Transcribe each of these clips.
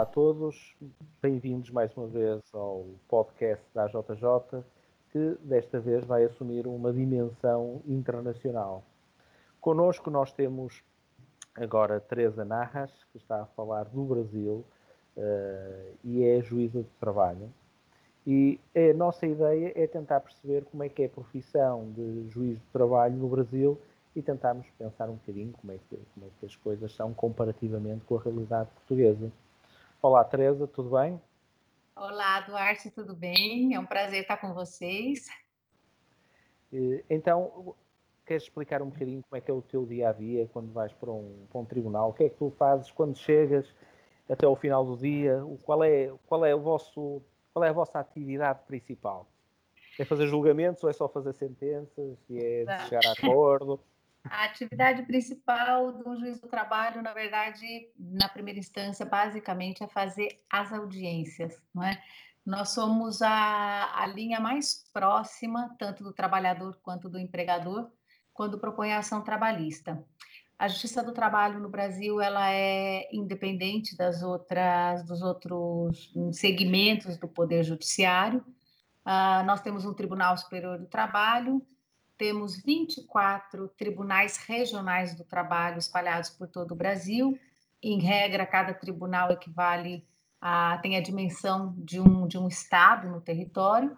Olá a todos, bem-vindos mais uma vez ao podcast da JJ, que desta vez vai assumir uma dimensão internacional. Conosco nós temos agora Teresa Narras, que está a falar do Brasil uh, e é juíza de trabalho. E a nossa ideia é tentar perceber como é que é a profissão de juiz de trabalho no Brasil e tentarmos pensar um bocadinho como é que, como é que as coisas são comparativamente com a realidade portuguesa. Olá, Teresa, tudo bem? Olá, Duarte, tudo bem? É um prazer estar com vocês. Então, queres explicar um bocadinho como é que é o teu dia a dia quando vais para um, para um tribunal? O que é que tu fazes quando chegas até ao final do dia? Qual é, qual é, o vosso, qual é a vossa atividade principal? É fazer julgamentos ou é só fazer sentenças? E é chegar a acordo? A atividade principal do juiz do trabalho, na verdade, na primeira instância, basicamente, é fazer as audiências, não é? Nós somos a, a linha mais próxima, tanto do trabalhador quanto do empregador, quando propõe a ação trabalhista. A Justiça do Trabalho no Brasil ela é independente das outras, dos outros segmentos do Poder Judiciário. Uh, nós temos um Tribunal Superior do Trabalho, temos 24 tribunais regionais do trabalho espalhados por todo o Brasil. Em regra, cada tribunal equivale a tem a dimensão de um de um estado no território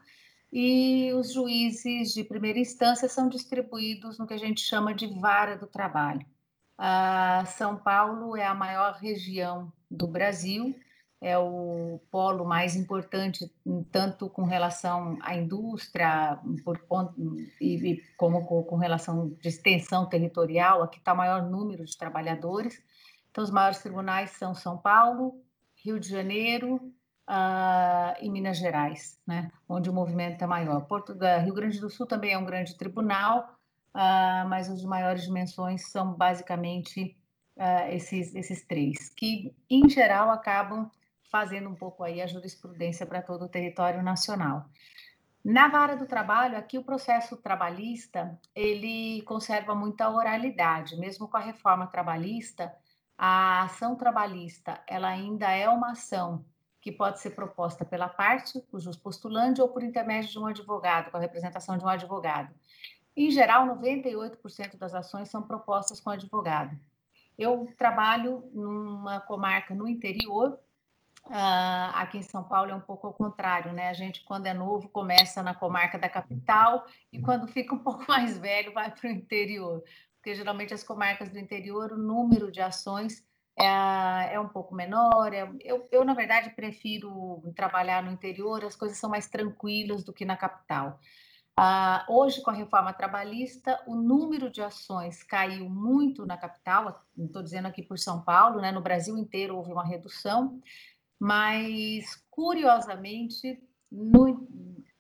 e os juízes de primeira instância são distribuídos no que a gente chama de vara do trabalho. A São Paulo é a maior região do Brasil é o polo mais importante, tanto com relação à indústria, por, e, e como com, com, relação de extensão territorial, aqui está o maior número de trabalhadores. Então, os maiores tribunais são São Paulo, Rio de Janeiro uh, e Minas Gerais, né, onde o movimento é maior. Porto, Rio Grande do Sul também é um grande tribunal, uh, mas as maiores dimensões são basicamente uh, esses, esses três, que, em geral, acabam fazendo um pouco aí a jurisprudência para todo o território nacional. Na vara do trabalho, aqui o processo trabalhista, ele conserva muita oralidade, mesmo com a reforma trabalhista, a ação trabalhista, ela ainda é uma ação que pode ser proposta pela parte, o jus postulante, ou por intermédio de um advogado, com a representação de um advogado. Em geral, 98% das ações são propostas com advogado. Eu trabalho numa comarca no interior, Uh, aqui em São Paulo é um pouco ao contrário, né? A gente, quando é novo, começa na comarca da capital e quando fica um pouco mais velho, vai para o interior. Porque geralmente as comarcas do interior, o número de ações é, é um pouco menor. É, eu, eu, na verdade, prefiro trabalhar no interior, as coisas são mais tranquilas do que na capital. Uh, hoje, com a reforma trabalhista, o número de ações caiu muito na capital, estou dizendo aqui por São Paulo, né? no Brasil inteiro houve uma redução, mas curiosamente, no,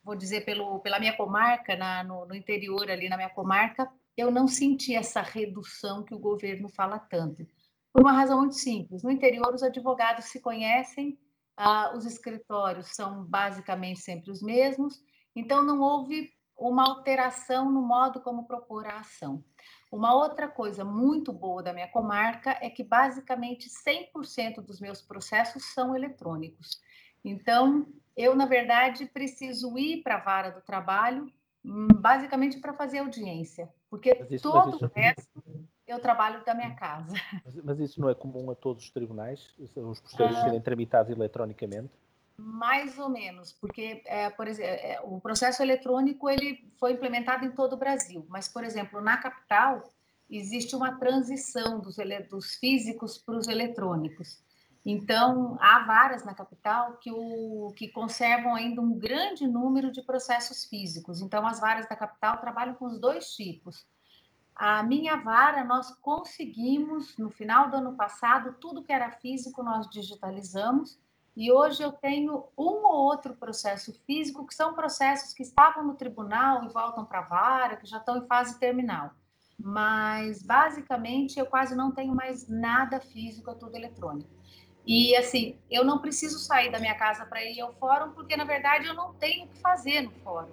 vou dizer pelo, pela minha comarca, na, no, no, interior ali na minha comarca, eu não senti essa redução que o governo fala tanto. Por uma razão muito simples. No interior, os advogados se conhecem, ah, os escritórios são basicamente sempre os mesmos, então não houve uma alteração no modo como propor a ação. Uma outra coisa muito boa da minha comarca é que basicamente 100% dos meus processos são eletrônicos. Então, eu, na verdade, preciso ir para a vara do trabalho hum, basicamente para fazer audiência, porque isso, todo isso... o resto eu trabalho da minha casa. Mas, mas, isso não é comum a todos os tribunais, os processos ah. serem tramitados eletronicamente? Mais ou menos, porque, é, por exemplo, é, o processo eletrônico ele foi implementado em todo o Brasil, mas, por exemplo, na capital existe uma transição dos, dos físicos para os eletrônicos. Então, há varas na capital que, o, que conservam ainda um grande número de processos físicos. Então, as varas da capital trabalham com os dois tipos. A minha vara, nós conseguimos, no final do ano passado, tudo que era físico nós digitalizamos e hoje eu tenho um ou outro processo físico, que são processos que estavam no tribunal e voltam para a vara, que já estão em fase terminal. Mas, basicamente, eu quase não tenho mais nada físico, é tudo eletrônico. E, assim, eu não preciso sair da minha casa para ir ao fórum, porque, na verdade, eu não tenho o que fazer no fórum.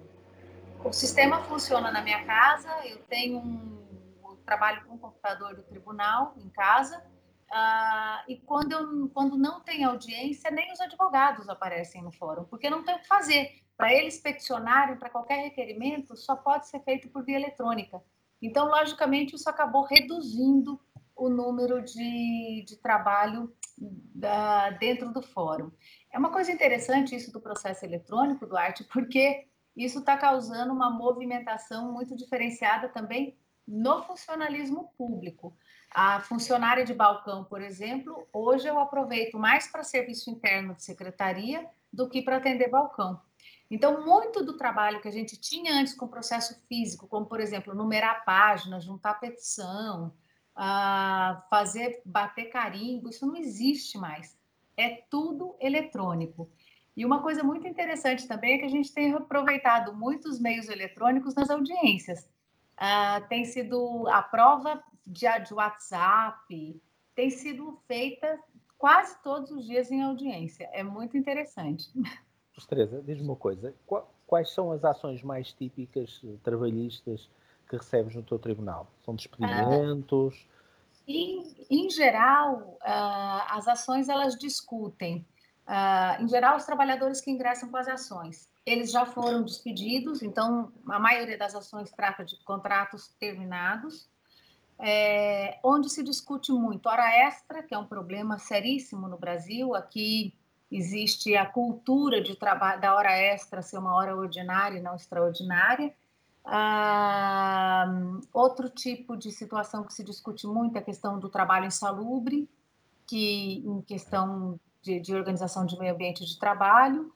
O sistema funciona na minha casa, eu tenho um eu trabalho com o computador do tribunal em casa, Ah, e quando, eu, quando não tem audiência, nem os advogados aparecem no fórum, porque não tem o que fazer. Para eles peticionarem para qualquer requerimento, só pode ser feito por via eletrônica. Então, logicamente, isso acabou reduzindo o número de, de trabalho da, dentro do fórum. É uma coisa interessante isso do processo eletrônico, Duarte, porque isso está causando uma movimentação muito diferenciada também no funcionalismo público. A funcionária de balcão, por exemplo, hoje eu aproveito mais para serviço interno de secretaria do que para atender balcão. Então, muito do trabalho que a gente tinha antes com processo físico, como, por exemplo, numerar páginas, juntar petição, uh, fazer, bater carimbo, isso não existe mais. É tudo eletrônico. E uma coisa muito interessante também é que a gente tem aproveitado muitos meios eletrônicos nas audiências. Uh, tem sido a prova de, de WhatsApp, tem sido feita quase todos os dias em audiência. É muito interessante. Teresa, diz-me uma coisa: quais são as ações mais típicas eh, trabalhistas que recebes no teu tribunal? São despedimentos? Ah, em, em, geral, uh, as ações elas discutem. Uh, em geral, os trabalhadores que ingressam com as ações, eles já foram despedidos, então a maioria das ações trata de contratos terminados é, onde se discute muito hora extra, que é um problema seríssimo no Brasil. Aqui existe a cultura de trabalho da hora extra ser uma hora ordinária e não extraordinária. Ah, outro tipo de situação que se discute muito é a questão do trabalho insalubre, que em questão de, de organização de meio ambiente de trabalho,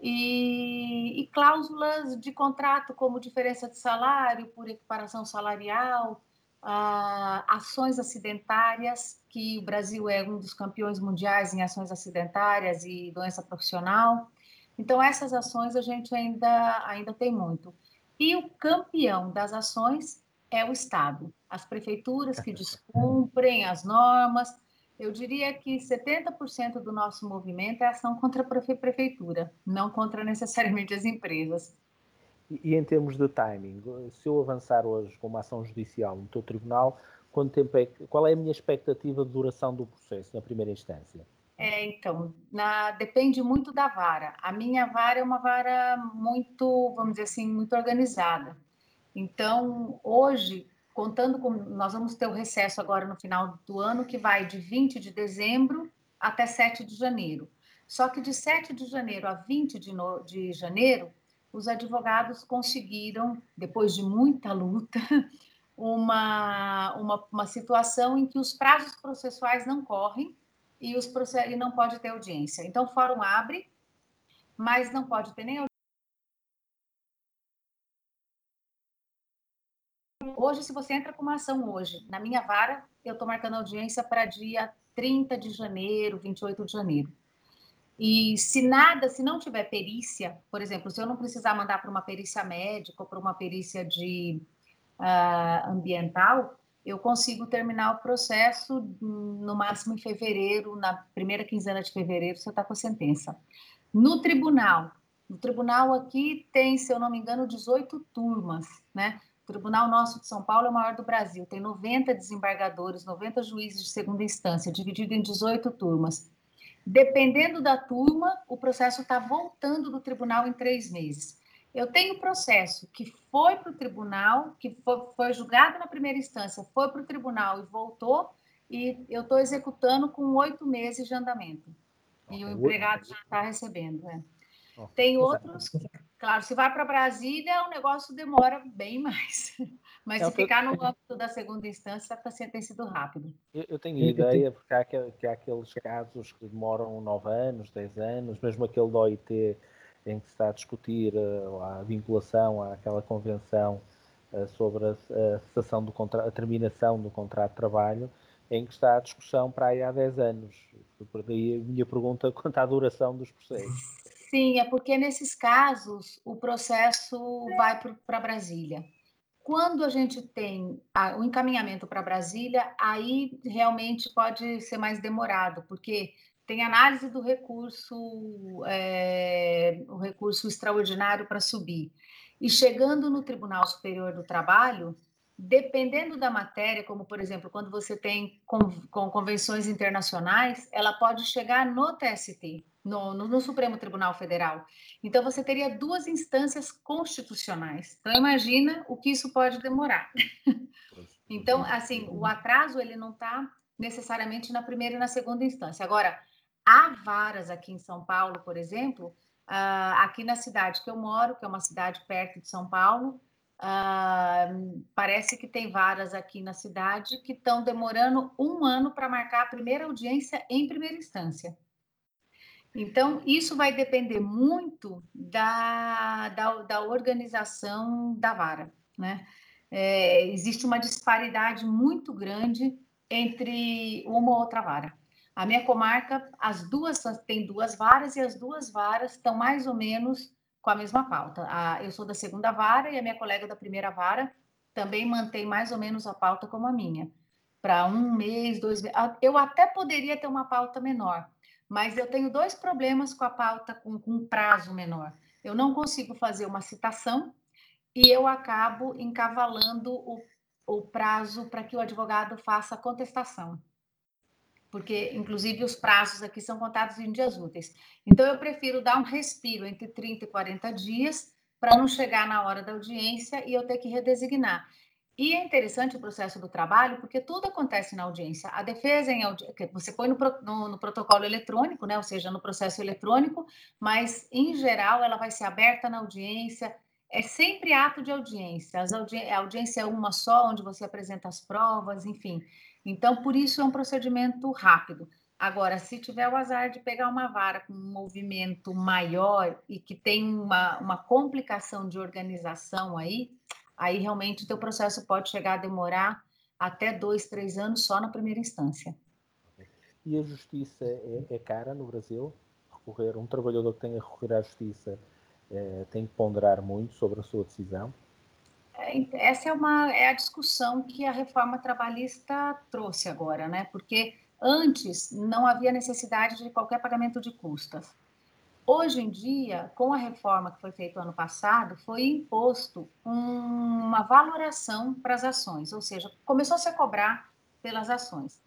e, e, cláusulas de contrato, como diferença de salário por equiparação salarial, ah, ações acidentárias, que o Brasil é um dos campeões mundiais em ações acidentárias e doença profissional. Então, essas ações a gente ainda, ainda tem muito. E o campeão das ações é o Estado, as prefeituras que descumprem as normas. Eu diria que 70% do nosso movimento é ação contra a prefeitura, não contra necessariamente as empresas. E, em termos de timing, se eu avançar hoje com uma ação judicial no teu tribunal, quanto tempo é, qual é a minha expectativa de duração do processo na primeira instância? É, então, na, depende muito da vara. A minha vara é uma vara muito, vamos dizer assim, muito organizada. Então, hoje, contando com. Nós vamos ter o recesso agora no final do ano, que vai de 20 de dezembro até 7 de janeiro. Só que de 7 de janeiro a 20 de, no, de janeiro, os advogados conseguiram, depois de muita luta, uma, uma, uma situação em que os prazos processuais não correm e, os e não pode ter audiência. Então, o fórum abre, mas não pode ter nem Hoje, se você entra com uma ação hoje, na minha vara, eu estou marcando audiência para dia 30 de janeiro, 28 de janeiro. E se nada, se não tiver perícia, por exemplo, se eu não precisar mandar para uma perícia médica ou para uma perícia de uh, ambiental, eu consigo terminar o processo no máximo em fevereiro, na primeira quinzena de fevereiro, você está com a sentença. No tribunal, no tribunal aqui tem, se eu não me engano, 18 turmas, né? O tribunal nosso de São Paulo é o maior do Brasil, tem 90 desembargadores, 90 juízes de segunda instância, dividido em 18 turmas. Dependendo da turma, o processo está voltando do tribunal em três meses. Eu tenho processo que foi para o tribunal, que foi, foi, julgado na primeira instância, foi para o tribunal e voltou, e eu estou executando com oito meses de andamento. E o empregado já está recebendo. É. Tem outros, claro, se vai para Brasília, o negócio demora bem mais. Mas é se ficar no âmbito da segunda instância, tá, tem sido rápido. Eu, eu tenho ideia, porque há, que há aqueles casos que demoram nove anos, dez anos, mesmo aquele da OIT em que se está a discutir uh, a vinculação àquela convenção uh, sobre a, a cessação do contrato, a terminação do contrato de trabalho, em que está a discussão para aí há 10 anos. Por daí a minha pergunta quanto à duração dos processos. Sim, é porque nesses casos o processo vai para Brasília. Quando a gente tem o encaminhamento para Brasília, aí realmente pode ser mais demorado, porque tem análise do recurso, é, o recurso extraordinário para subir. E chegando no Tribunal Superior do Trabalho, dependendo da matéria, como por exemplo, quando você tem com, com convenções internacionais, ela pode chegar no TST, no, no, no, Supremo Tribunal Federal. Então, você teria duas instâncias constitucionais. Então, imagina o que isso pode demorar. então, assim, o atraso ele não está necessariamente na primeira e na segunda instância. Agora, há varas aqui em São Paulo, por exemplo, uh, aqui na cidade que eu moro, que é uma cidade perto de São Paulo, uh, parece que tem varas aqui na cidade que estão demorando um ano para marcar a primeira audiência em primeira instância. Então, isso vai depender muito da, da, da organização da vara. Né? É, existe uma disparidade muito grande entre uma ou outra vara. A minha comarca, as duas tem duas varas e as duas varas estão mais ou menos com a mesma pauta. A, eu sou da segunda vara e a minha colega da primeira vara também mantém mais ou menos a pauta como a minha. Para um mês, dois meses. Eu até poderia ter uma pauta menor, mas eu tenho dois problemas com a pauta com, com prazo menor. Eu não consigo fazer uma citação e eu acabo encavalando o, o prazo para que o advogado faça a contestação. Porque, inclusive, os prazos aqui são contados em dias úteis. Então, eu prefiro dar um respiro entre 30 e 40 dias para não chegar na hora da audiência e eu ter que redesignar. E é interessante o processo do trabalho, porque tudo acontece na audiência. A defesa em audi... você põe no, no, no, protocolo eletrônico, né? ou seja, no processo eletrônico, mas em geral ela vai ser aberta na audiência. É sempre ato de audiência. Audi... A audiência é uma só, onde você apresenta as provas, enfim. Então, por isso é um procedimento rápido. Agora, se tiver o azar de pegar uma vara com um movimento maior e que tem uma, uma complicação de organização aí, aí realmente o teu processo pode chegar a demorar até dois, três anos só na primeira instância. E a justiça é, é cara no Brasil? Recorrer, um trabalhador que tenha a recorrer à justiça é, tem que ponderar muito sobre a sua decisão? É, essa é, uma, é a discussão que a reforma trabalhista trouxe agora, né? Porque antes não havia necessidade de qualquer pagamento de custas. Hoje em dia, com a reforma que foi feita ano passado, foi imposto um, uma valoração para as ações, ou seja, começou a se cobrar pelas ações.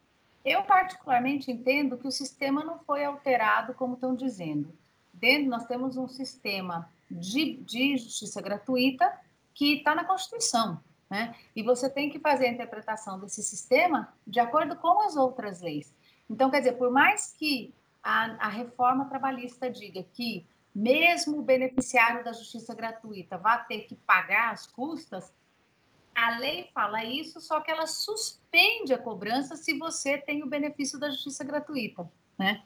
Eu, particularmente, entendo que o sistema não foi alterado como estão dizendo. Dentro, nós temos um sistema de, de justiça gratuita que está na Constituição. Né? E você tem que fazer a interpretação desse sistema de acordo com as outras leis. Então, quer dizer, por mais que a, a reforma trabalhista diga que mesmo o beneficiário da justiça gratuita vai ter que pagar as custas, a lei fala isso, só que ela suspende a cobrança se você tem o benefício da justiça gratuita, né?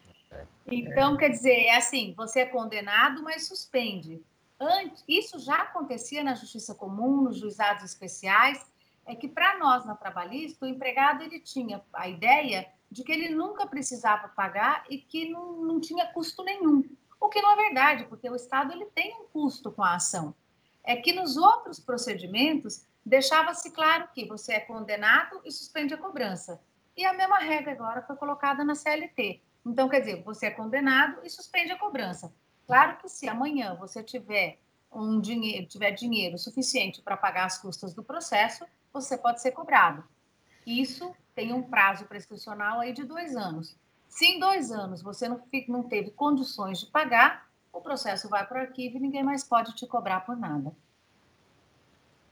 Então, quer dizer, é assim, você é condenado, mas suspende. Antes, isso já acontecia na justiça comum, nos juizados especiais, é que para nós na trabalhista, o empregado ele tinha a ideia de que ele nunca precisava pagar e que não, não tinha custo nenhum. O que não é verdade, porque o Estado ele tem um custo com a ação. É que nos outros procedimentos deixava-se claro que você é condenado e suspende a cobrança. E a mesma regra agora foi colocada na CLT. Então, quer dizer, você é condenado e suspende a cobrança. Claro que se amanhã você tiver um dinheiro, tiver dinheiro suficiente para pagar as custas do processo, você pode ser cobrado. Isso tem um prazo prescricional aí de dois anos. Se em dois anos você não, não teve condições de pagar, o processo vai para o arquivo e ninguém mais pode te cobrar por nada.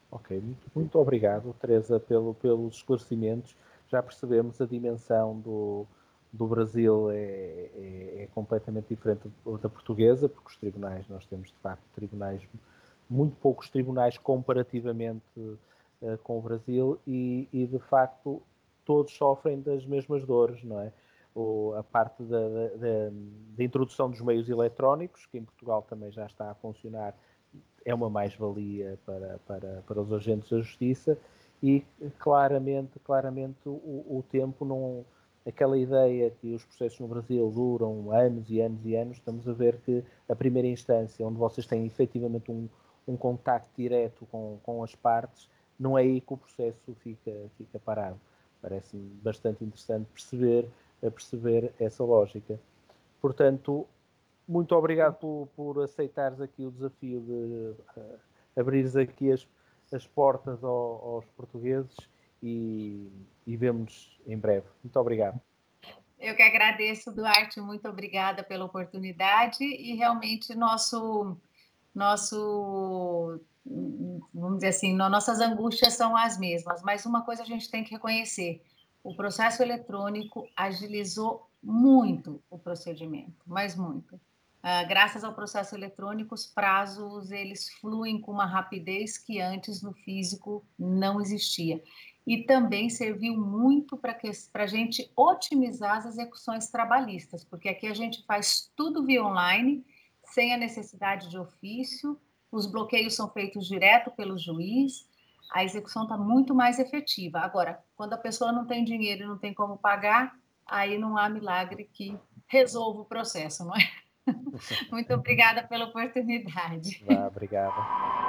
Ok, muito, muito obrigado, Teresa, pelo, pelos esclarecimentos. Já percebemos a dimensão do, do Brasil é, é, é, completamente diferente da portuguesa, porque os tribunais, nós temos de facto tribunais, muito poucos tribunais comparativamente uh, com o Brasil, e, e, de facto todos sofrem das mesmas dores, não é? A parte da, da, da, introdução dos meios eletrónicos, que em Portugal também já está a funcionar, é uma mais-valia para, para, para os agentes da justiça, e claramente, claramente o, o tempo não aquela ideia que os processos no Brasil duram anos e anos e anos, estamos a ver que a primeira instância, onde vocês têm efetivamente um, um contacto direto com, com as partes, não é aí que o processo fica, fica parado. Parece-me bastante interessante perceber, perceber essa lógica. Portanto, muito obrigado por, por aceitares aqui o desafio de uh, abrires aqui as, as portas ao, aos portugueses e, e vemos em breve. Muito obrigado. Eu que agradeço, Duarte, muito obrigada pela oportunidade e realmente nosso nosso vamos dizer assim, nossas angústias são as mesmas, mas uma coisa a gente tem que reconhecer: o processo eletrônico agilizou muito o procedimento, mas muito. Uh, graças ao processo eletrônico, os prazos eles fluem com uma rapidez que antes no físico não existia. E também serviu muito para a gente otimizar as execuções trabalhistas, porque aqui a gente faz tudo via online, sem a necessidade de ofício, os bloqueios são feitos direto pelo juiz, a execução está muito mais efetiva. Agora, quando a pessoa não tem dinheiro e não tem como pagar, aí não há milagre que resolva o processo, não é? Muito obrigada pela oportunidade. obrigada.